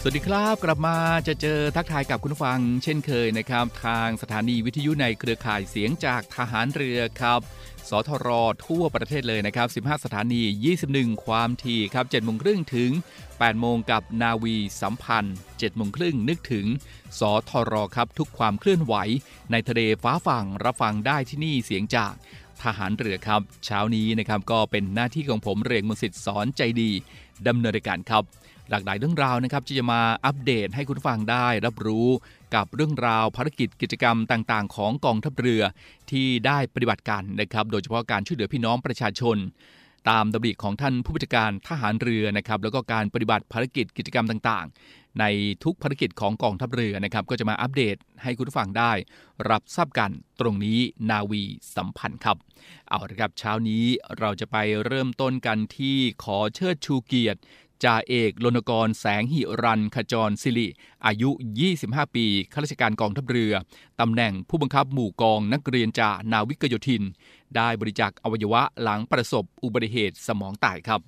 สวัสดีครับกลับมาจะเจอทักทายกับคุณฟัง เช่นเคยนะครับ ทางสถานีวิทยุในเครือข่ายเสียงจากทหารเรือครับสทรทั่วประเทศเลยนะครับ 15 สถานี 21 ความถี่ครับ7โมงครึ่งถึง 8 โมงกับนาวีสัมพันธ์ 7 โมงครึ่งนึกถึง สทรครับทุกความเคลื่อนไหว ในทะเลฟ้าฝั่งรับฟังได้ที่นี่เสียงจากทหารเรือครับ เช้านี้นะครับก็เป็นหน้าที่ของผมเรียงมสิทธิ์สอนใจดี ดำเนินรายการครับ หลากหลายเรื่องราวนะครับที่จะมาอัปเดตให้คุณฟังได้รับรู้กับเรื่องราวภารกิจกิจกรรมต่างๆ ของกองทัพเรือที่ได้ปฏิบัติการนะครับ โดยเฉพาะการช่วยเหลือพี่น้องประชาชน ตามดำริของท่านผู้บัญชาการทหารเรือนะครับแล้วก็การปฏิบัติภารกิจกิจกรรมต่างๆ ในทุกภารกิจของกองทัพเรือนะครับ ก็จะมาอัปเดตให้คุณผู้ฟังได้ รับทราบกันตรงนี้นาวีสัมพันธ์ครับ เอาละครับเช้านี้เราจะไปเริ่มต้นกันที่ขอเชิดชูเกียรติจ่าเอกลนกรแสงหิรันขจรสิริ อายุ 25 ปีข้าราชการกองทัพเรือ ตำแหน่งผู้บังคับหมู่กองนักเรียนจ่านาวิกโยธิน ได้บริจาคอวัยวะหลังประสบอุบัติเหตุสมองตายครับ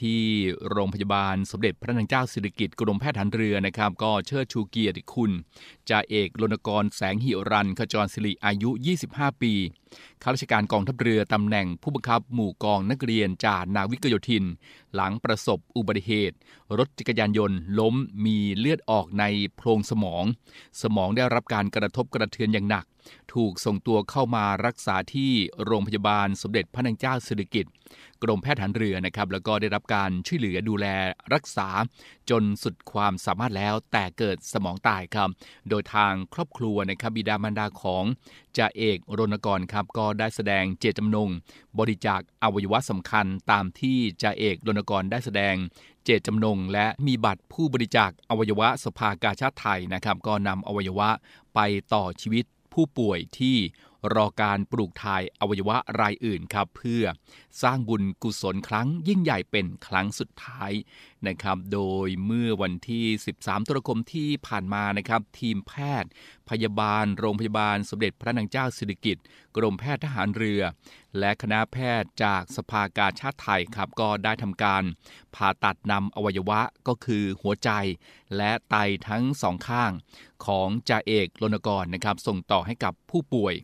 ที่โรงพยาบาลสมเด็จพระนางเจ้าสิริกิติ์กรมแพทย์ทหารเรือนะครับ ก็เชิดชูเกียรติคุณจ่าเอกลนกรแสงหิรันขจรสิริอายุ 25 ปีข้าราชการกองทัพเรือตำแหน่งผู้บังคับหมู่กองนักเรียนจ่านาวิกโยธิน หลังประสบอุบัติเหตุ รถจักรยานยนต์ล้มมีเลือดออกในโพรงสมอง สมองได้รับการกระทบกระเทือนอย่างหนัก ถูกส่งตัวเข้ามารักษาที่โรงพยาบาลสมเด็จพระนางเจ้าสิริกิติ์กรมแพทย์ทหารเรือนะครับ แล้วก็ได้รับการช่วยเหลือดูแลรักษาจนสุดความสามารถแล้วแต่เกิดสมองตายครับ โดยทางครอบครัวนะครับบิดามารดาของจ่าเอกรณกรครับก็ได้แสดงเจตจำนง บริจาคอวัยวะสำคัญตามที่จ่าเอกรณกรได้แสดงเจตจำนง และมีบัตรผู้บริจาคอวัยวะสภากาชาติไทยนะครับ ก็นำอวัยวะไปต่อชีวิตผู้ป่วยที่รอการปลูกถ่ายอวัยวะรายอื่นครับ เพื่อสร้างบุญกุศลครั้งยิ่งใหญ่เป็นครั้งสุดท้าย นะครับ โดยเมื่อวันที่ 13 ตุลาคมที่ผ่านมานะครับ ทีมแพทย์ พยาบาล โรงพยาบาลสมเด็จพระนางเจ้าสิริกิติ์กรมแพทย์ทหารเรือ และคณะแพทย์จากสภากาชาติไทยครับ ก็ได้ทำการผ่าตัดนำอวัยวะก็คือหัวใจ และไตทั้งสองข้างของจ่าเอกรณกรนะครับ ส่งต่อให้กับผู้ป่วย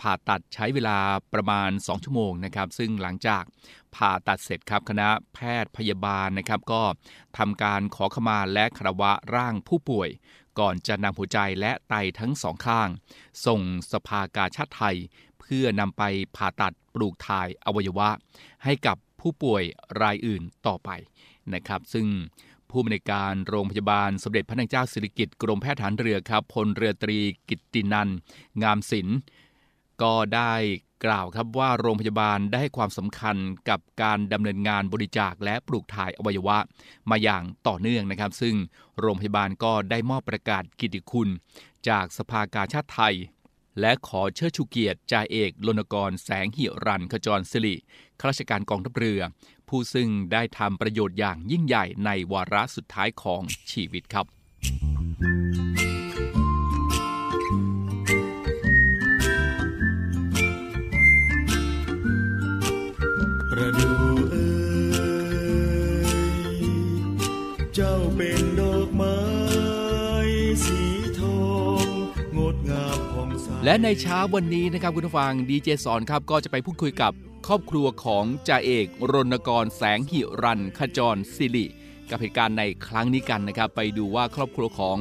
ผ่าตัดใช้เวลาประมาณ 2 ชั่วโมงนะครับ ซึ่งหลังจาก ผ่าตัดเสร็จครับคณะแพทย์พยาบาลนะครับ ก็ทำการขอขมาและคารวะร่างผู้ป่วย ก่อนจะนำหัวใจและไตทั้งสองข้าง ส่งสภากาชาติไทย เพื่อนำไปผ่าตัดปลูกถ่ายอวัยวะ ให้กับผู้ป่วยรายอื่นต่อไปนะครับ ซึ่งผู้บริการโรงพยาบาลสมเด็จพระนางเจ้าสิริกิติ์กรมแพทย์ทหารเรือครับพลเรือตรีกิตตินันงามศิลป์ก็ได้ กล่าวครับว่าโรงพยาบาลได้ให้ความสำคัญกับการดำเนินงานบริจาคและปลูกถ่ายอวัยวะ มาอย่างต่อเนื่องนะครับ ซึ่งโรงพยาบาลก็ได้มอบประกาศกิติคุณ จากสภากาชาติไทย และขอเชิดชูเกียรติจ่าเอกลนกรแสงหิรันขจรสิริข้าราชการกองทัพเรือ ผู้ซึ่งได้ทำประโยชน์อย่างยิ่งใหญ่ในวาระสุดท้ายของชีวิตครับ ประดูเอยเจ้าเป็นดอกไม้สีทองงดงามผ่องใสและในเช้าวันนี้นะครับคุณผู้ฟังดีเจสอนครับก็จะไปพูดคุยกับครอบครัวของจ่าเอกรณกรแสงหิรันขจรสิริกับเหตุการณ์ในครั้งนี้กันนะครับ ไปดูว่าครอบครัวของ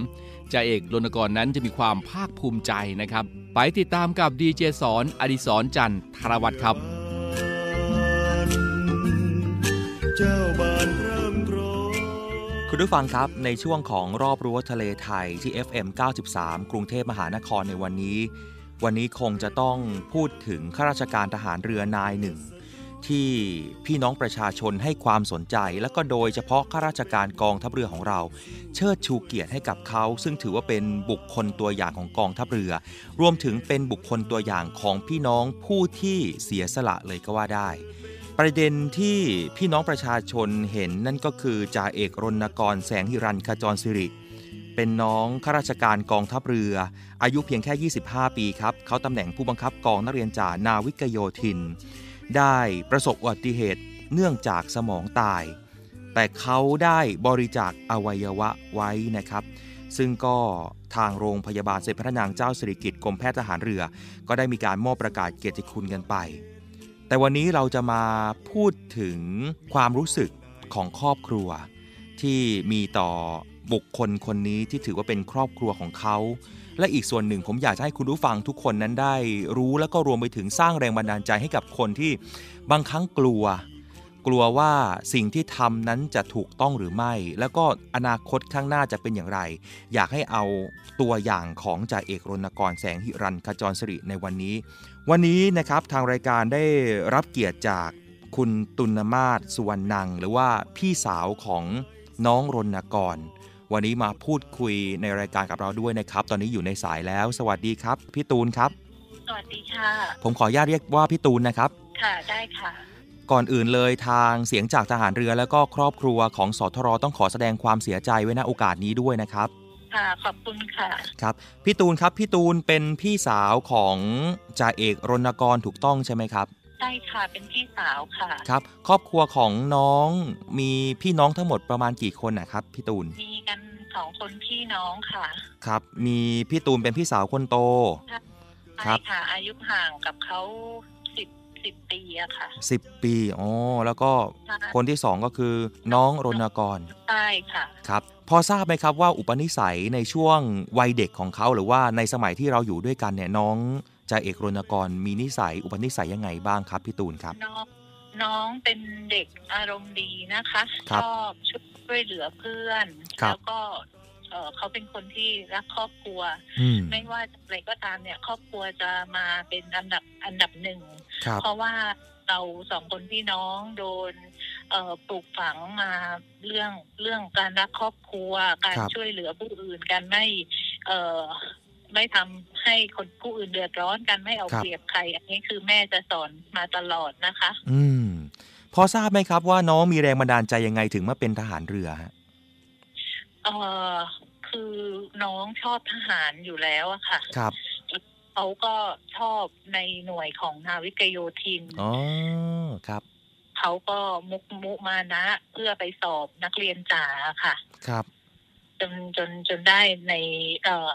จ่าเอกรณกรนั้นจะมีความภาคภูมิใจนะครับ ไปติดตามกับดีเจสอนอดิศรจันทร์ธารวัตรครับ คุณผู้ฟังครับ ในช่วงของรอบรั้วทะเลไทยที่ FM 93 กรุงเทพมหานครในวันนี้ วันนี้คงจะต้องพูดถึงข้าราชการทหารเรือนายหนึ่ง ที่พี่น้องประชาชนให้ความสนใจ และก็โดยเฉพาะข้าราชการกองทัพเรือของเรา เชิดชูเกียรติให้กับเขา ซึ่งถือว่าเป็นบุคคลตัวอย่างของกองทัพเรือ รวมถึงเป็นบุคคลตัวอย่างของพี่น้องผู้ที่เสียสละเลยก็ว่าได้ ประเด็นที่พี่น้องประชาชนเห็นนั่นก็คือจ่าเอกรณกรแสงหิรันขจรสิริ เป็นน้องข้าราชการกองทัพเรือ อายุเพียงแค่ 25 ปีครับ เขาตำแหน่งผู้บังคับกองนักเรียนจ่านาวิกโยธิน ได้ประสบอุบัติเหตุเนื่องจากสมองตาย แต่เขาได้บริจาคอวัยวะไว้นะครับ ซึ่งก็ทางโรงพยาบาลเสด็จพระนางเจ้าสิริกิติ์กรมแพทย์ทหารเรือ ก็ได้มีการมอบประกาศเกียรติคุณกันไป แต่วันนี้เราจะมาพูดถึงความรู้สึกของครอบครัว ที่มีต่อบุคคลคนนี้ที่ถือว่าเป็นครอบครัวของเขา และอีกส่วนหนึ่งผมอยากจะให้คุณผู้ฟังทุกคนนั้นได้รู้แล้วก็รวมไปถึงสร้างแรงบันดาลใจให้กับคนที่บางครั้งกลัว กลัวว่าสิ่งที่ทำนั้นจะถูกต้องหรือไม่ แล้วก็อนาคตข้างหน้าจะเป็นอย่างไร อยากให้เอาตัวอย่างของจ่าเอกรณกรแสงหิรันขจรสิริในวันนี้ วันนี้นะครับทางรายการได้รับเกียรติจากคุณตุลมาศสุวรรณนัง หรือว่าพี่สาวของน้องรณกร วันนี้มาพูดคุยในรายการกับเราด้วยนะครับ ตอนนี้อยู่ในสายแล้ว สวัสดีครับ พี่ตูนครับ สวัสดีค่ะ ผมขออนุญาตเรียกว่าพี่ตูนนะครับ ค่ะได้ค่ะ ก่อนอื่นเลยทางเสียงจากทหารเรือแล้วก็ครอบครัวของสทรต้องขอแสดงความเสียใจไว้ณโอกาสนี้ด้วยนะครับ ค่ะขอบคุณค่ะ ครับพี่ตูนครับพี่ตูนเป็นพี่สาวของจ่าเอกรณกรถูกต้องใช่ไหมครับ ใช่ค่ะเป็นพี่สาวค่ะ ครับ ครอบครัวของน้องมีพี่น้องทั้งหมดประมาณกี่คนนะครับพี่ตูน มีกันสองคนพี่น้องค่ะ ครับ มีพี่ตูนเป็นพี่สาวคนโต ครัใช่บค่ะ อายุห่างกับเขา สิบสิบปีอะค่ะ10ปีอ๋อแล้วก็ใช่คนที่สองก็คือน้องรณกรใช่ค่ะครับพอทราบไหมครับว่าอุปนิสัยในช่วงวัยเด็กของเขาหรือว่าในสมัยที่เราอยู่ด้วยกันเนี่ยน้องจ่าเอกรณกรมีนิสัยอุปนิสัยยังไงบ้างครับพี่ตูนครับ น้องน้องเป็นเด็กอารมณ์ดีนะคะครับชอบช่วยเหลือเพื่อนครับแล้วก็ เอ่อเขาเป็นคนที่รักครอบครัวอืมไม่ว่าอะไรก็ตามเนี่ย ครอบครัวจะมาเป็นอันดับอันดับหนึ่งครับเพราะว่าเราสองคนพี่น้องโดนเอ่อปลูกฝังมาเรื่องเรื่องการรักครอบครัว การครับช่วยเหลือผู้อื่นการไม่เอ่อไม่ทำให้คนผู้อื่นเดือดร้อนกันไม่เอาเปรียบใคร อันนี้คือแม่จะสอนมาตลอดนะคะ อืมพอทราบไหมครับว่าน้องมีแรงบันดาลใจยังไงถึงมาเป็นทหารเรือฮะเอ่อ คือน้องชอบทหารอยู่แล้วอะค่ะ ครับ เขาก็ชอบในหน่วยของนาวิกโยธิน อ๋อ ครับ เขาก็มุกมุมานะเพื่อไปสอบนักเรียนจ่าค่ะ ครับ จนจนจนได้ในเอ่อ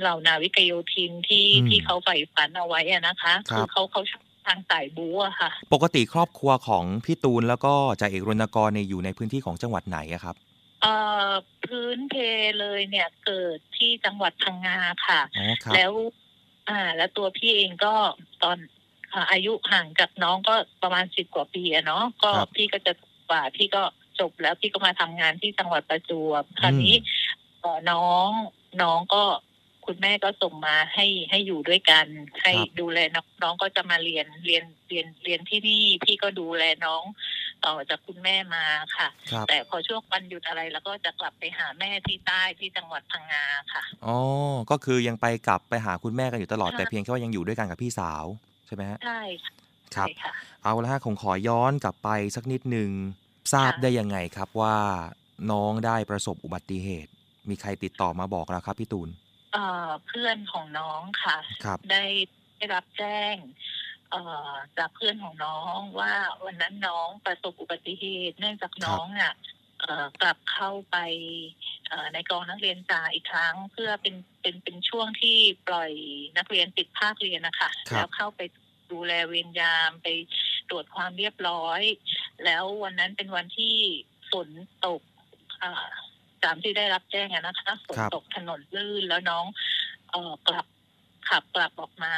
เหล่านาวิกโยธินที่อืมที่เขาใฝ่ฝันเอาไว้อะนะคะครับ เขาเขาชอบทางสายบู๊อะค่ะ ปกติครอบครัวของพี่ตูนแล้วก็จ่าเอกรณกรเนี่ยอยู่ในพื้นที่ของจังหวัดไหนอะครับ เอ่อพื้นเพเลยเนี่ยเกิดที่จังหวัดพังงาค่ะ อ๋อครับแล้ว อ่า แล้วตัวพี่เองก็ตอนอ่าอายุห่างจากน้องก็ประมาณสิบกว่าปีอะเนาะก็ครับพี่ก็จะกว่าพี่ก็จบแล้วพี่ก็มาทำงานที่จังหวัดประจวบคราวนี้เอ่อน้องน้องก็คุณแม่ก็ส่งมาให้ให้อยู่ด้วยกัน ให้ครับ ดูแลน้องน้องก็จะมาเรียนเรียนเรียนเรียนที่นี่ พี่ก็ดูแลน้อง ต่อจากคุณแม่มาค่ะ ครับแต่พอช่วงวันหยุดอะไรแล้วก็จะกลับไปหาแม่ที่ใต้ที่จังหวัดพังงาค่ะ อ๋อก็คือยังไปกลับไปหาคุณแม่กันอยู่ตลอดค่ะแต่เพียงแค่ว่ายังอยู่ด้วยกันกับพี่สาวใช่ไหมฮะใช่ค่ะครับใช่ค่ะ เอาละฮะผมขอย้อนกลับไปสักนิดหนึ่งทราบค่ะ ได้ยังไงครับว่าน้องได้ประสบอุบัติเหตุ มีใครติดต่อมาบอกแล้วครับพี่ตูนเอ่อเพื่อนของน้องค่ะ ครับ ได้ได้รับแจ้งเอ่อ จากเพื่อนของน้องว่าวันนั้นน้องประสบอุบัติเหตุ เนื่องจากน้องอะเอ่อกลับเข้าไปเอ่อในกองนักเรียนจ่าอีกครั้ง เพื่อเป็นเป็นเป็นช่วงที่ปล่อยนักเรียนติดภาคเรียนนะคะครับแล้วเข้าไปดูแลเวรยามไปตรวจความเรียบร้อย แล้ววันนั้นเป็นวันที่ฝนตกอ่าตามที่ได้รับแจ้งอะนะคะฝนครับตกถนนลื่นแล้วน้องเอ่อกลับ ขับกลับออกมา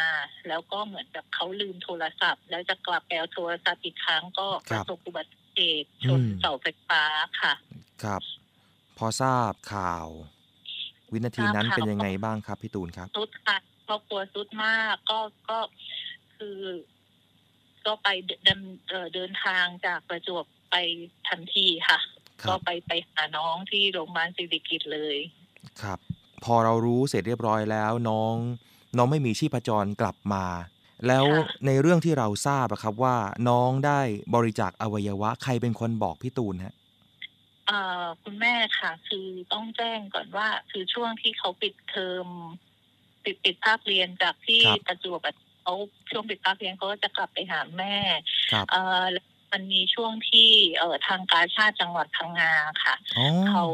แล้วก็เหมือนกับเขาลืมโทรศัพท์ แล้วจะกลับแปลโทรศัพท์อีกครั้งก็คปรับระสบอุบัติเหตุชนอืมเสาไฟฟ้าค่ะ ครับ พอทราบข่าว วินาทีนั้นทราบข่าวเป็นยังไงบ้างครับ พี่ตูนครับสุดค่ะครอบครัวสุดมากก็ก็คือ ก็ไปเดินเอ่อเดินทางจากประจวบไปทันทีค่ะคก็รับไปไปหาน้องที่โรงพยาบาลสิริกิตเลย ครับ พอเรารู้เสร็จเรียบร้อยแล้วน้อง น้องไม่มีชีพจรกลับมา แล้วค่ะในเรื่องที่เราทราบอะครับว่าน้องได้บริจาคอวัยวะ ใครเป็นคนบอกพี่ตูนฮะเอ่อคุณแม่ค่ะ คือต้องแจ้งก่อนว่า คือช่วงที่เขาปิดเทอมปิดปิดภาคเรียนจากที่ครับประจวบอะเขาช่วงปิดภาคเรียนเขาก็จะกลับไปหาแม่ครับเอ่อแล้วมันมีช่วงที่เอ่อทางการชาติจังหวัดพังงาค่ะอ๋อเขา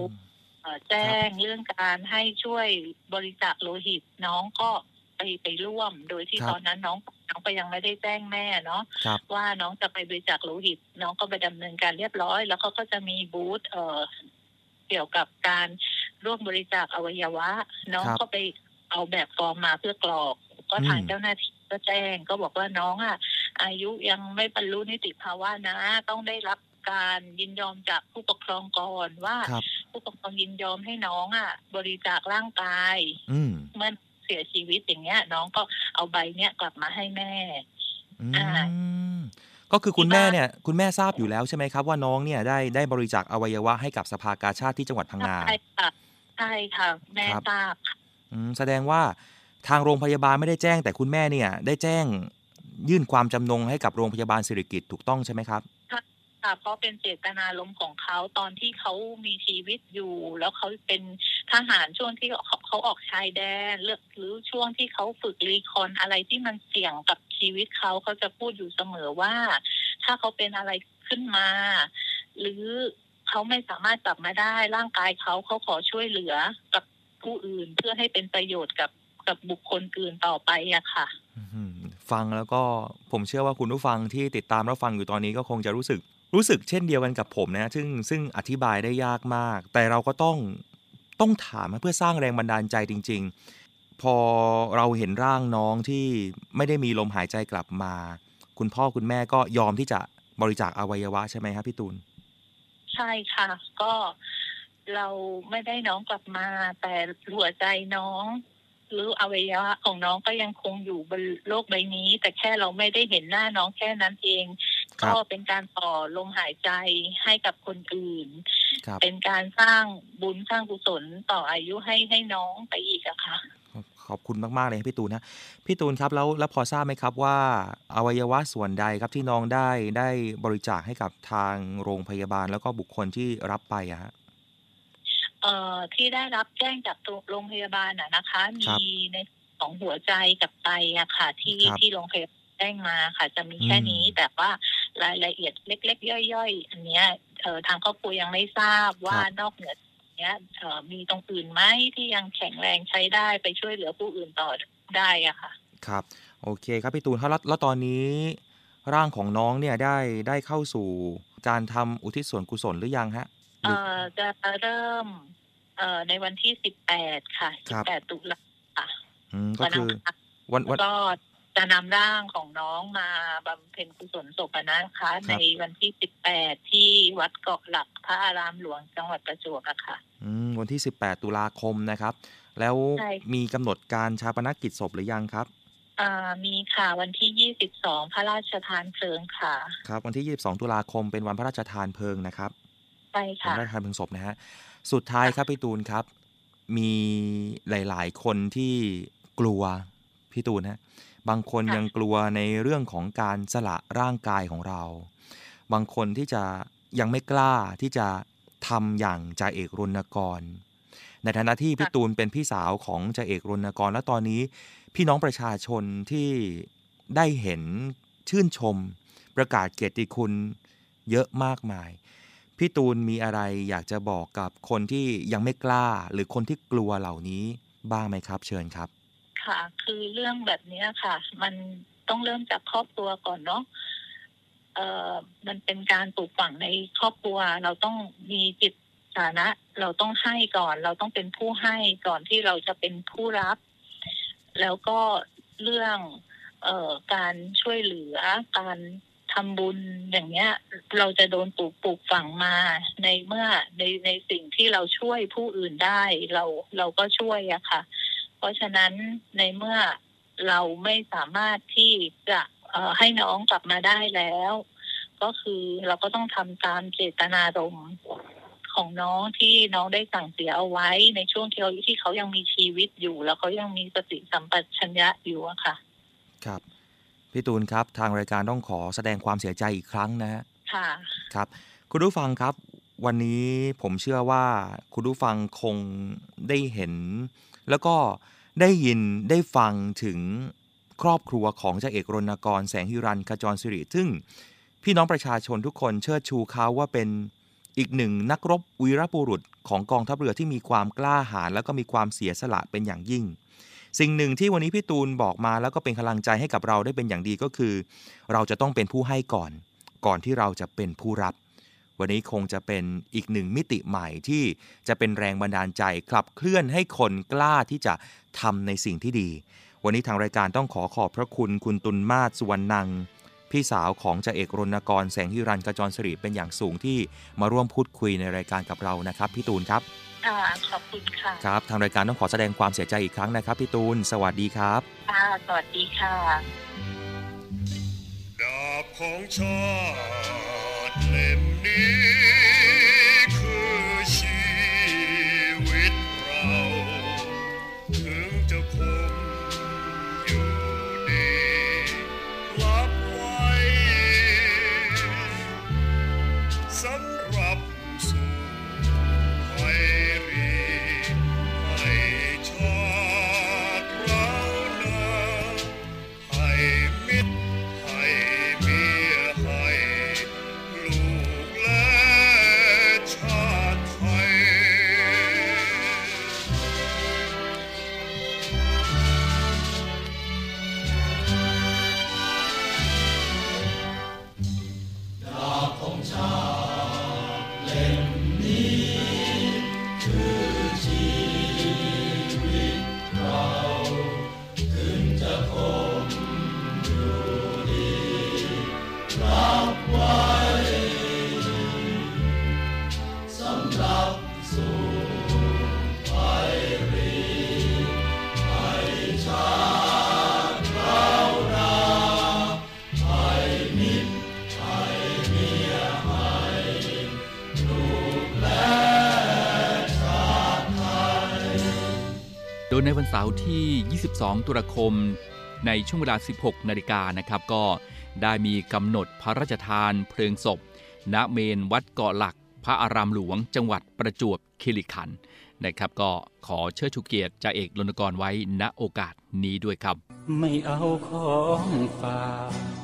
เอ่อแจ้งเรื่องการให้ช่วยบริจาคโลหิตน้องก็ ไปไปร่วม โดยที่ครับตอนนั้นน้องน้องก็ยังไม่ได้แจ้งแม่เนาะครับ ว่าน้องจะไปบริจาคโลหิต น้องก็ไปดำเนินการเรียบร้อย แล้วเขาก็จะมีบูธเอ่อเกี่ยวกับการร่วมบริจาคอวัยวะ น้องครับก็ไปเอาแบบฟอร์มมาเพื่อกรอก ก็ทางอืมเจ้าหน้าที่ก็แจ้ง ก็บอกว่าน้องอะ อายุยังไม่บรรลุนิติภาวะนะ ต้องได้รับการยินยอมจากผู้ปกครองก่อนว่า ครับ ผู้ปกครองยินยอมให้น้องอะ บริจาคร่างกาย อืม เมื่อ เสียชีวิตอย่างเงี้ย น้องก็เอาใบเนี้ยกลับมาให้แม่อือ่ามก็คือคุณที่แม่บ้านเนี่ยคุณแม่ทราบอยู่แล้วใช่ไหมครับว่าน้องเนี่ยได้ได้บริจาคอวัยวะให้กับสภากาชาติที่จังหวัดพังงาใช่ค่ะใช่ค่ะแม่ครับทราบค่ะอืมแสดงว่าทางโรงพยาบาลไม่ได้แจ้ง แต่คุณแม่เนี่ย ได้แจ้งยื่นความจำนงให้กับโรงพยาบาลสิริกิตถูกต้องใช่ไหมครับ ค่ะ เพราะเป็นเจตนารมของเขาตอนที่เขามีชีวิตอยู่ แล้วเขาเป็นทหารช่วงที่เขาเขาออกชายแดนเลือกหรือช่วงที่เขาฝึกรีคอนอะไรที่มันเสี่ยงกับชีวิตเขาเขาจะพูดอยู่เสมอว่า ถ้าเขาเป็นอะไรขึ้นมา หรือเขาไม่สามารถกลับมาได้ร่างกายเขาเขาขอช่วยเหลือกับผู้อื่นเพื่อให้เป็นประโยชน์กับกับบุคคลอื่นต่อไปอะค่ะฟังแล้วก็ผมเชื่อว่าคุณผู้ฟังที่ติดตามรับฟังอยู่ตอนนี้ก็คงจะรู้สึก รู้สึกเช่นเดียวกันกับผมนะซึ่งซึ่งอธิบายได้ยากมาก แต่เราก็ต้องต้องถามเพื่อสร้างแรงบันดาลใจจริง ๆ พอเราเห็นร่างน้องที่ไม่ได้มีลมหายใจกลับมา คุณพ่อคุณแม่ก็ยอมที่จะบริจาคอวัยวะใช่ไหมครับพี่ตูนใช่ค่ะ ก็เราไม่ได้น้องกลับมา แต่หัวใจน้องหรืออวัยวะของน้องก็ยังคงอยู่บนโลกใบนี้ แต่แค่เราไม่ได้เห็นหน้าน้องแค่นั้นเอง ก็เป็นการต่อลมหายใจให้กับคนอื่นครับเป็นการสร้างบุญสร้างกุศลต่ออายุให้ให้น้องไปอีกอะค่ะ ขอบคุณมาก ๆ เลยครับพี่ตูนนะพี่ตูนครับแล้วแล้วพอทราบไหมครับว่า อวัยวะส่วนใดครับที่น้องได้ได้บริจาคให้กับทางโรงพยาบาลแล้วก็บุคคลที่รับไปอะฮะเอ่อที่ได้รับแจ้งจากโรงพยาบาลน่ะนะคะครับมีในของหัวใจกับไตอะค่ะ ที่ครับที่โรงพยาบาลแจ้งมาค่ะ จะมีแค่นี้อืมแต่ว่า รายละเอียดเล็ก ๆ ย่อย ๆ อันเนี้ยเอ่อทางครอบครัวยังไม่ทราบว่าครับนอกเหนือจากเนี้ยเอ่อมีตรงอื่นไหมที่ยังแข็งแรงใช้ได้ไปช่วยเหลือผู้อื่นต่อได้อะค่ะ ครับ โอเคครับพี่ตูนครับแล้วแล้วตอนนี้ร่างของน้องเนี่ยได้ได้เข้าสู่การทำอุทิศส่วนกุศลหรือยังฮะหรืเอ่ออจะเริ่มเอ่อในวันที่สิบแปดค่ะคสิรับบแปดตุลาค่ะอืมก็คือวันอังคารวันวันก็ จะนำร่างของน้องมาบำเพ็ญกุศลศพอะนะคะ ในวันที่18ที่วัดเกาะหลักพระอารามหลวงจังหวัดประจวบอะค่ะอืมวันที่18ตุลาคมนะครับ แล้วใช่มีกำหนดการชาปนกิจศพหรือยังครับอ่ามีค่ะวันที่ 22 พระราชทานเพลิงค่ะ ครับ วันที่ 22 ตุลาคมเป็นวันพระราชทานเพลิงนะครับใช่วันค่ะพระราชทานเพลิงศพนะฮะสุดท้ายครับพี่ตูนครับ มีหลาย ๆ คนที่กลัวพี่ตูนฮะ บางคนค่ะยังกลัวในเรื่องของการสละร่างกายของเรา บางคนที่จะยังไม่กล้าที่จะทำอย่างจ่าเอกรณกร ในฐานะที่พี่ตูนเป็นพี่สาวของจ่าเอกรณกร และตอนนี้ พี่น้องประชาชนที่ได้เห็นชื่นชม ประกาศเกียรติคุณเยอะมากมาย พี่ตูนมีอะไรอยากจะบอกกับคนที่ยังไม่กล้า หรือคนที่กลัวเหล่านี้บ้างไหมครับ เชิญครับ ค่ะ คือเรื่องแบบนี้ค่ะ มันต้องเริ่มจากครอบครัวก่อนเนาะเอ่อมันเป็นการปลูกฝังในครอบครัว เราต้องมีจิตฐานะ เราต้องให้ก่อน เราต้องเป็นผู้ให้ก่อนที่เราจะเป็นผู้รับ แล้วก็เรื่องเอ่อการช่วยเหลือการทำบุญอย่างเงี้ย เราจะโดนปลูกปลูกฝังมาในเมื่อในในสิ่งที่เราช่วยผู้อื่นได้ เราเราก็ช่วยอะค่ะ ราะฉะนั้นในเมื่อเราไม่สามารถที่จะเอ่อให้น้องกลับมาได้แล้ว ก็คือเราก็ต้องทำตามเจตนารมณ์ของน้องที่น้องได้สั่งเสียเอาไว้ในช่วงที่เขาที่เขายังมีชีวิตอยู่ แล้วเขายังมีสติสัมปชัญญะอยู่อะค่ะ ครับพี่ตูนครับ ทางรายการต้องขอแสดงความเสียใจอีกครั้งนะฮะค่ะครับ คุณผู้ฟังครับ วันนี้ผมเชื่อว่าคุณผู้ฟังคงได้เห็น แล้วก็ ได้ยินได้ฟังถึงครอบครัวของจ่าเอกรณกรแสงฮิรันขจรสิริ ซึ่งพี่น้องประชาชนทุกคนเชิดชูเขาว่าเป็นอีกหนึ่งนักรบวีรบุรุษของกองทัพเรือที่มีความกล้าหาญแล้วก็มีความเสียสละเป็นอย่างยิ่ง สิ่งหนึ่งที่วันนี้พี่ตูนบอกมาแล้วก็เป็นกำลังใจให้กับเราได้เป็นอย่างดีก็คือ เราจะต้องเป็นผู้ให้ก่อน ก่อนที่เราจะเป็นผู้รับ วันนี้คงจะเป็นอีกหนึ่งมิติใหม่ที่จะเป็นแรงบันดาลใจขับเคลื่อนให้คนกล้าที่จะทำในสิ่งที่ดี วันนี้ทางรายการต้องขอขอบพระคุณคุณตุลมาศสุวรรณัง พี่สาวของจ่าเอกรณกรแสงฮิรันกระจรสิริเป็นอย่างสูงที่มาร่วมพูดคุยในรายการกับเรานะครับพี่ตูนครับค่ะขอบคุณค่ะครับ ทางรายการต้องขอแสดงความเสียใจอีกครั้งนะครับพี่ตูน สวัสดีครับค่ะสวัสดีค่ะดาบของชาติเล่ม นี้ โสาร์ที่ 22 ตุลาคม ในช่วงเวลา 16 นาฬิกานะครับ ก็ได้มีกำหนดพระราชทานเพลิงศพ ณ เมนวัดเกาะหลัก พระอารามหลวง จังหวัดประจวบคีรีขันธ์นะครับ ก็ขอเชิดชูเกียรติจ่าเอกรณกรไว้ณโอกาสนี้ด้วยครับ ไม่เอาของฝาก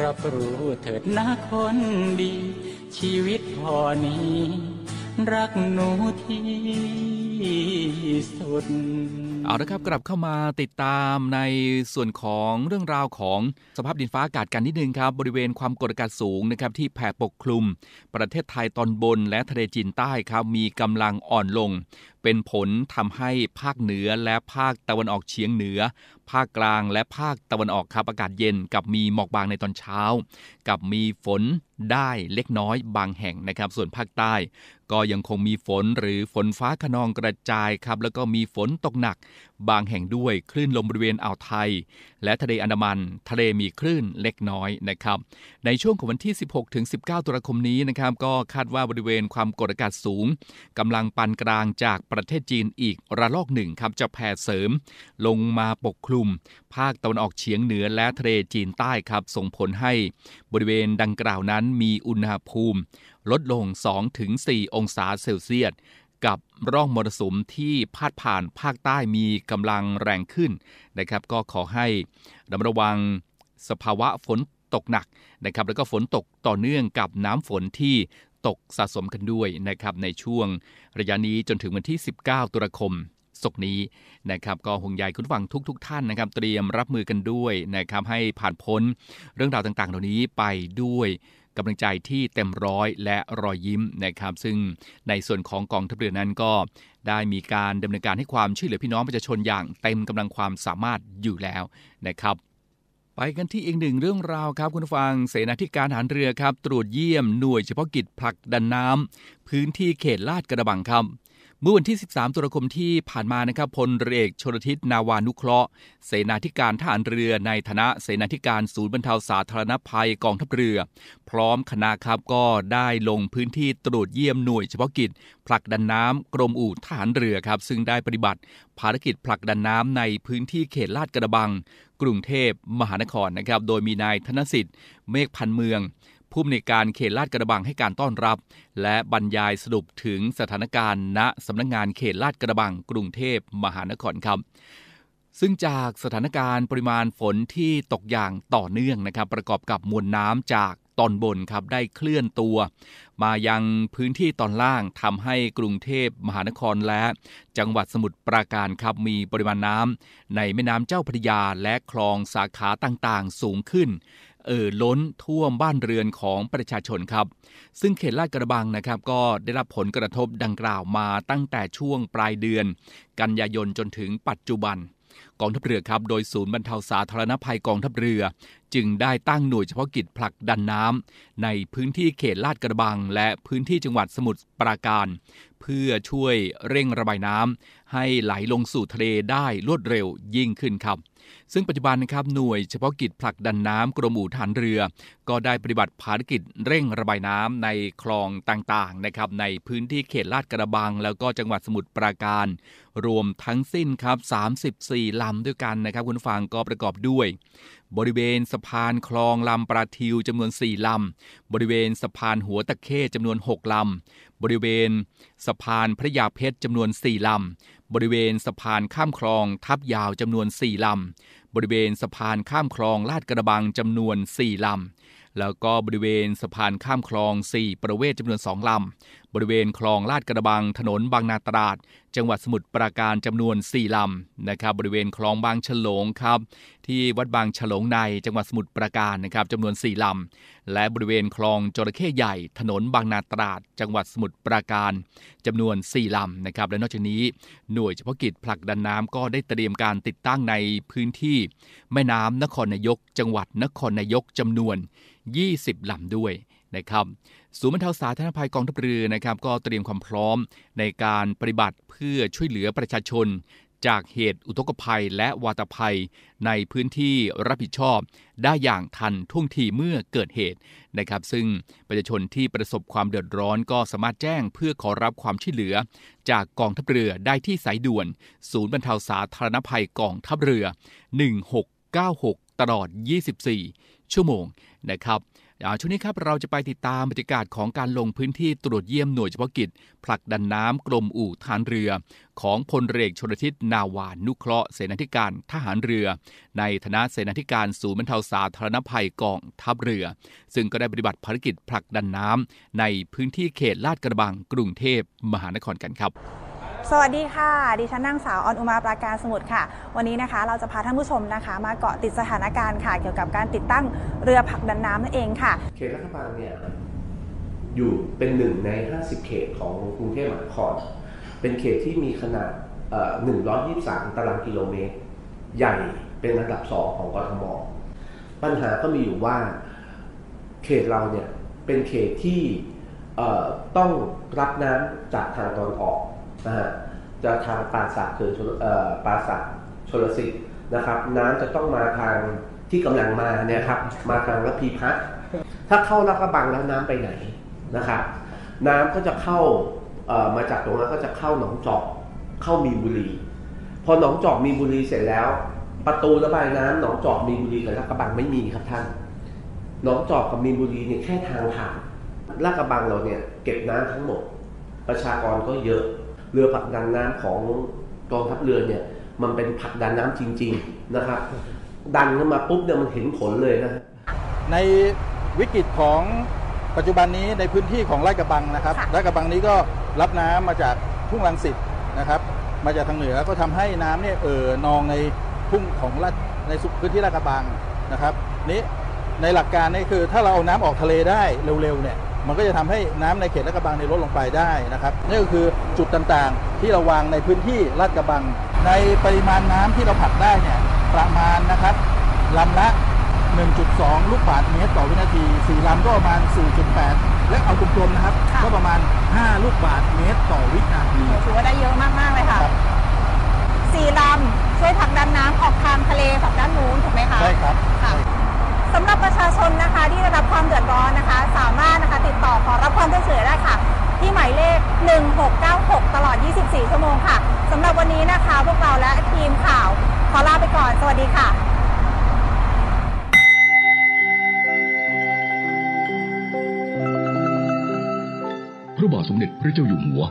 รับรู้เถิดนะคนดี ชีวิตพอนี้ รักหนูที่สุด เอาละครับกลับเข้ามาติดตามในส่วนของเรื่องราวของสภาพดินฟ้าอากาศกันนิดนึงครับ บริเวณความกดอากาศสูงนะครับที่แผ่ปกคลุม ประเทศไทยตอนบนและทะเลจีนใต้ครับมีกำลังอ่อนลง เป็นผลทำให้ภาคเหนือและภาคตะวันออกเฉียงเหนือ ภาคกลางและภาคตะวันออกครับอากาศเย็นกับมีหมอกบางในตอนเช้า กับมีฝนได้เล็กน้อยบางแห่งนะครับ ส่วนภาคใต้ ก็ยังคงมีฝนหรือฝนฟ้าขนองกระจายครับ แล้วก็มีฝนตกหนัก บางแห่งด้วยคลื่นลมบริเวณอ่าวไทย และทะเลอันดามัน ทะเลมีคลื่นเล็กน้อยนะครับ ในช่วงของวันที่ 16ถึง19ตุลาคมนี้นะครับ ก็คาดว่าบริเวณความกดอากาศสูงกำลังปานกลางจากประเทศจีนอีกระลอกหนึ่งครับจะแผ่เสริม ลงมาปกคลุม ภาคตะวันออกเฉียงเหนือและทะเลจีนใต้ครับ ส่งผลให้บริเวณดังกล่าวนั้นมีอุณหภูมิ ลดลง 2-4 องศาเซลเซียสกับร่องมรสุมที่พาดผ่านภาคใต้มีกำลังแรงขึ้นนะครับ ก็ขอให้ระมัดระวังสภาวะฝนตกหนักนะครับ แล้วก็ฝนตกต่อเนื่องกับน้ำฝนที่ ตกสะสมกันด้วยนะครับในช่วงระยะนี้จนถึงวันที่ 19 ตุลาคมศกนี้นะครับก็ห่วงใยคุณฟังทุกๆทท่านนะครับ เตรียมรับมือกันด้วยนะครับให้ผ่านพ้นเรื่องราวต่างๆ เหล่านี้ไปด้วยกำลังใจที่เต็มร้อยและรอยยิ้มนะครับ ซึ่งในส่วนของกองทัพเรือนั้นก็ได้มีการดำเนินการให้ความช่วยเหลือพี่น้องประชาชนอย่างเต็มกำลังความสามารถอยู่แล้วนะครับ ไปกันที่อีกหนึ่งเรื่องราวครับคุณฟัง เสนาธิการทหารเรือครับ ตรวจเยี่ยมหน่วยเฉพาะกิจผลักดันน้ำพื้นที่เขตลาดกระบังครับ เมื่อวันที่ 13 ตุลาคมที่ผ่านมานะครับพลเรือเอกชนทิศนาวานุเคราะห์ เสนาธิการทหารเรือในฐานะเสนาธิการศูนย์บรรเทาสาธารณภัยกองทัพเรือ พร้อมคณะครับก็ได้ลงพื้นที่ตรวจเยี่ยมหน่วยเฉพาะกิจ ผลักดันน้ำกรมอู่ทหารเรือครับ ซึ่งได้ปฏิบัติ ภารกิจผลักดันน้ำในพื้นที่เขตลาดกระบัง กรุงเทพมหานครนะครับโดยมีนายธนสิทธิ์ เมฆพันเมือง ผู้อำนวยการเขตลาดกระบังให้การต้อนรับ และบรรยายสรุปถึงสถานการณ์ณสำนักงงานเขตลาดกระบังกรุงเทพมหานครครับซึ่งจากสถานการณ์ปริมาณฝนที่ตกอย่างต่อเนื่องนะครับ ประกอบกับมวลน้ำจากตอนบนครับได้เคลื่อนตัว มายังพื้นที่ตอนล่างทำให้กรุงเทพมหานครและ จังหวัดสมุทรปราการครับมีปริมาณน้ำในแม่น้ำเจ้าพระยาและคลองสาขาต่างๆ สูงขึ้น เอ่อล้นท่วมบ้านเรือนของประชาชนครับ ซึ่งเขตลาดกระบังนะครับ ก็ได้รับผลกระทบดังกล่าวมาตั้งแต่ช่วงปลายเดือน กันยายนจนถึงปัจจุบันกองทัพเรือครับ โดยศูนย์บรรเทาสาธารณภัยกองทัพเรือ จึงได้ตั้งหน่วยเฉพาะกิจผลักดันน้ำในพื้นที่เขตลาดกระบัง และพื้นที่จังหวัดสมุทรปราการ เพื่อช่วยเร่งระบายน้ำให้ไหลลงสู่ทะเลได้รวดเร็วยิ่งขึ้นครับ ซึ่งปัจจุบันนะครับหน่วยเฉพาะกิจผลักดันน้ำกรมอู่ฐานเรือ ก็ได้ปฏิบัติภารกิจเร่งระบายน้ำในคลองต่างๆนะครับในพื้นที่เขตลาดกระบัง แล้วก็จังหวัดสมุทรปราการ รวมทั้งสิ้นครับ 34 ลำด้วยกันนะครับคุณฟังก็ประกอบด้วย บริเวณสะพานคลองลำปราทิวจำนวน 4 ลำ บริเวณสะพานหัวตะเข้จำนวน 6 ลำ บริเวณสะพานพระยาเพชรจำนวน 4 ลำ บริเวณสะพานข้ามคลองทับยาวจำนวน 4 ลำ บริเวณสะพานข้ามคลองลาดกระบังจำนวน 4 ลำแล้วก็บริเวณสะพานข้ามคลอง 4 ประเวศจำนวน 2 ลำ บริเวณคลองลาดกระบังถนนบางนาตราด จังหวัดสมุทรปราการจำนวน 4 ลำนะครับบริเวณคลองบางฉลงครับที่วัดบางฉลงในจังหวัดสมุทรปราการนะครับจำนวน 4 ลำ และบริเวณคลองจระเข้ใหญ่ ถนนบางนาตราด จังหวัดสมุทรปราการจำนวน 4 ลำนะครับและนอกจากนี้หน่วยเฉพาะกิจผลักดันน้ำก็ได้เตรียมการติดตั้งในพื้นที่ แม่น้ำนครนายก จังหวัดนครนายกจำนวน 20 ลำด้วย นะครับศูนย์บรรเทาสาธารณภัยกองทัพเรือนะครับก็เตรียมความพร้อมในการปฏิบัติเพื่อช่วยเหลือประชาชน จากเหตุอุทกภัยและวาตภัย ในพื้นที่รับผิดชอบ ได้อย่างทันท่วงทีเมื่อเกิดเหตุนะครับ ซึ่งประชาชนที่ประสบความเดือดร้อนก็สามารถแจ้งเพื่อขอรับความช่วยเหลือ จากกองทัพเรือได้ที่สายด่วน ศูนย์บรรเทาสาธารณภัยกองทัพเรือ 1696 ตลอด 24 ชั่วโมงนะครับ ช่วงนี้ครับเราจะไปติดตามบรรยากาศของการลงพื้นที่ตรวจเยี่ยมหน่วยเฉพาะกิจ ผลักดันน้ำกรมอู่ทหารเรือ ของพลเรือชนทิศนาวานุเคราะห์เสนาธิการทหารเรือ ในฐานะเสนาธิการศูนย์บรรเทาสาธารณภัยกองทัพเรือ ซึ่งก็ได้ปฏิบัติภารกิจผลักดันน้ำในพื้นที่เขตลาดกระบังกรุงเทพมหานครกันครับ สวัสดีค่ะ ดิฉันนางสาวออนอุมาปราการสมุทรค่ะ วันนี้นะคะ เราจะพาท่านผู้ชมนะคะ มาเกาะติดสถานการณ์ค่ะ เกี่ยวกับการติดตั้งเรือผลักดันน้ำนั่นเองค่ะเขตรัฐบาลเนี่ยอยู่เป็นหนึ่งใน 50 เขตของกรุงเทพมหานคร เป็นเขตที่มีขนาดเอ่อ123 ตารางกิโลเมตร ใหญ่เป็นอันดับสองของกทม ปัญหาก็มีอยู่ว่าเขตเราเนี่ยเป็นเขตที่ต้องรับน้ำจากทางตอนออก นะฮะจะทางปราสักคือชลเอ่อปราสักชลสิทธิ์นะครับ น้ำจะต้องมาทางที่กำลังมาเนี่ยครับมาทางระพีพัฒถ้าเข้าลาดกระบังแล้วน้ำไปไหนนะครับ น้ำก็จะเข้ามาจากตรงนั้นก็จะเข้าหนองจอกเข้ามีบุรี พอหนองจอกมีบุรีเสร็จแล้ว ประตูระบายน้ำหนองจอกมีบุรีกับลาดกระบังไม่มีครับท่านหนองจอกกับมีบุรีเนี่ยแค่ทางผ่านลาดกระบังเราเนี่ยเก็บน้ำทั้งหมด ประชากรก็เยอะ เรือผลักดันน้ำของกองทัพเรือเนี่ยมันเป็นผลักดันน้ำจริง ๆนะครับ ดันขึ้นมาปุ๊บเนี่ยมันเห็นผลเลยนะในวิกฤตของปัจจุบันนี้ในพื้นที่ของไร่กระบังนะครับค่ะไร่กระบังนี้ก็รับน้ำมาจากทุ่งลังสิตนะครับ มาจากทางเหนือก็ทำให้น้ำเนี่ยเอ่อนองในทุ่งของลาดในสุพื้นที่ไร่กระบังนะครับนี้ในหลักการนี่คือถ้าเราเอาน้ำออกทะเลได้เร็วๆเนี่ย มันก็จะทำให้น้ำในเขตลาดกระบังเนี่ยลดลงไปได้นะครับนี่ก็คือจุดต่างๆ ที่เราวางในพื้นที่ลาดกระบัง ในปริมาณน้ำที่เราผลักได้เนี่ยประมาณนะครับลำละ 1.2 ลูกบาศก์เมตรต่อวินาที4ลำก็ประมาณ 4.8 และเอากลมๆนะครับค่ะก็ประมาณ 5 ลูกบาศก์เมตรต่อวินาทีถือว่าได้เยอะมากๆเลยค่ะครับสี่ลำช่วยผลักดันน้ำออกทางทะเลฝั่งด้านนู้นถูกไหมคะใช่ครับค่ะ สำหรับประชาชนนะคะที่ได้รับความเดือดร้อนนะคะ สามารถนะคะติดต่อขอรับความช่วยเหลือได้ค่ะ ที่หมายเลข 1696 ตลอด 24 ชั่วโมงค่ะสำหรับวันนี้นะคะ พวกเราและทีมข่าวขอลาไปก่อน สวัสดีค่ะพระบาทสมเด็จพระเจ้าอยู่หัว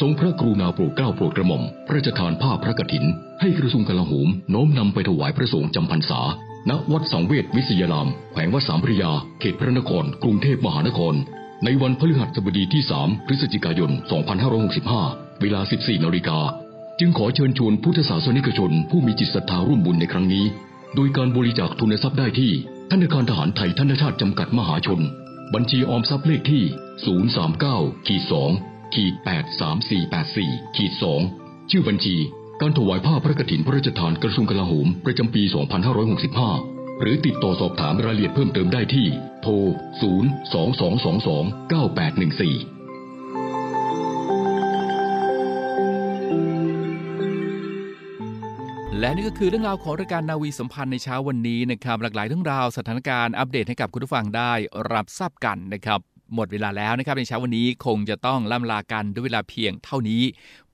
ทรงพระกรุณาโปรดเกล้าโปรดกระหม่อมพระราชทานผ้าพระกฐิน ให้กระทรวงกลาโหมโน้มนำไปถวายพระสงฆ์จำพรรษา ณวัดสังเวชวิทยาราม แขวงวัดสามพระยา เขตพระนคร กรุงเทพมหานคร ในวันพฤหัสบดีที่ 3 พฤศจิกายน 2565 เวลา 14 นาฬิกา จึงขอเชิญชวนพุทธศาสนิกชน ผู้มีจิตศรัทธาร่วมบุญในครั้งนี้ โดยการบริจาคทุนทรัพย์ได้ที่ ธนาคารทหารไทยธนชาติจำกัดมหาชน บัญชีออมทรัพย์เลขที่ 039ขีด2ขีด83484ขีด2ชื่อบัญชี การถวายผ้าพระกฐินพระราชทานกระทรวงกลาโหมประจำปี 2565 หรือติดต่อสอบถามรายละเอียดเพิ่มเติมได้ที่ โทร 022229814และนี่ก็คือเรื่องราวของรายการนาวีสัมพันธ์ในเช้าวันนี้นะครับ หลากหลายเรื่องราวสถานการณ์อัปเดตให้กับคุณผู้ฟังได้รับทราบกันนะครับ หมดเวลาแล้วนะครับในเช้าวันนี้คงจะต้องล่ำลากันด้วยเวลาเพียงเท่านี้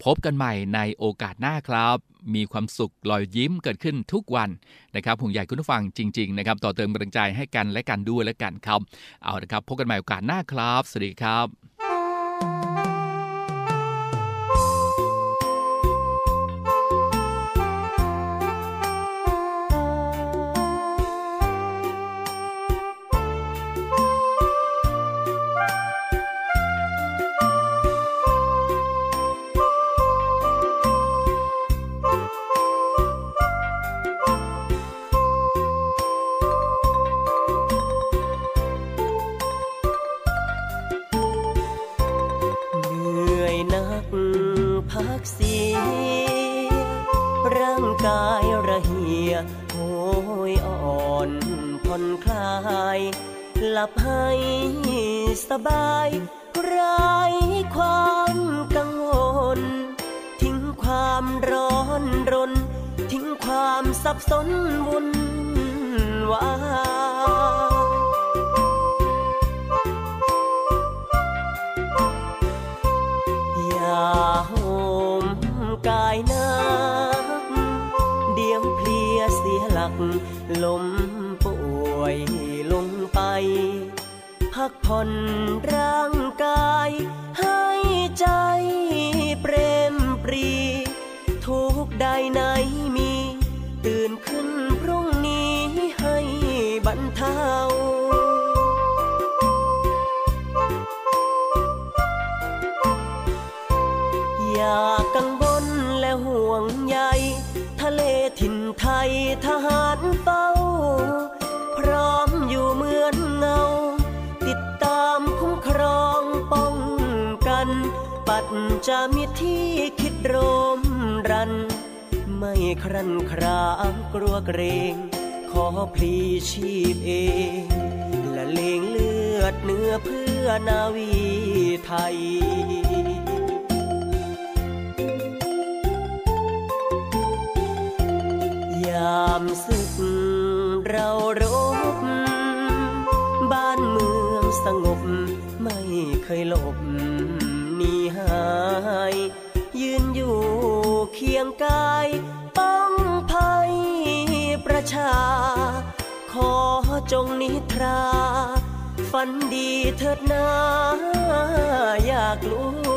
พบกันใหม่ในโอกาสหน้าครับ มีความสุขรอยยิ้มเกิดขึ้นทุกวันนะครับห่วงใหญ่คุณผู้ฟังจริง ๆ นะครับ ต่อเติมกำลังใจให้กันและกันด้วยและกันครับ เอาละครับ พบกันใหม่โอกาสหน้าครับ สวัสดีครับ กายระเหียโหยอ่อนผ่อนคลายหลับให้สบายไร้ความกังวล ทิ้งความร้อนรน ทิ้งความสับสนวุ่นวาย ผ่อนร่างกาย ให้ใจเปรมปรี ทุกใดไหนมี ตื่นขึ้นพรุ่งนี้ให้บรรเทาอย่ากังวลและห่วงใยทะเลถิ่นไทยทหาร ดจะมีที่คิดรมรัน ไม่ครั่นครางกลัวเกรง ขอพลีชีพเอง และเลงเลือดเนื้อเพื่อนาวีไทยยามศึกเรารบ บ้านเมืองสงบ ไม่เคยหลบ หนีหาย ยืนอยู่เคียงกายป้องภัยประชา ขอจงนิทรา ฝันดีเถิดนาอยากรู้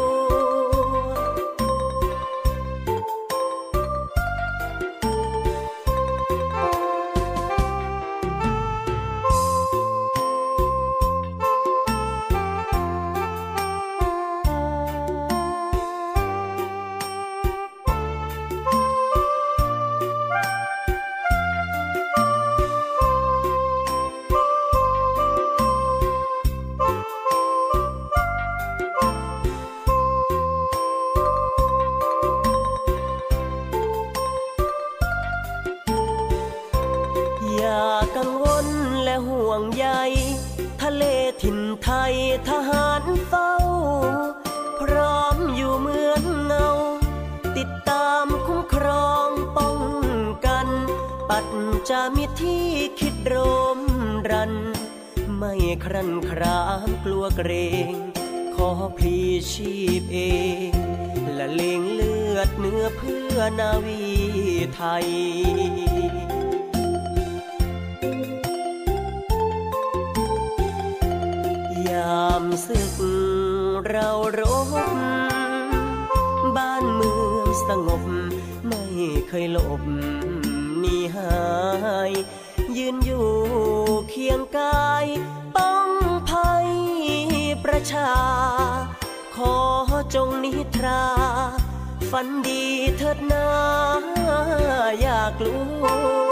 ง ขอพลีชีพเอง และเลงเลือดเนื้อเพื่อนาวีไทยยามศึกเรารบบ้านเมืองสงบ ไม่เคยหลบหนีหาย ยืนอยู่เคียงกาย ชา ขอจงนิทรา ฝันดีเถิดนาอยากรู้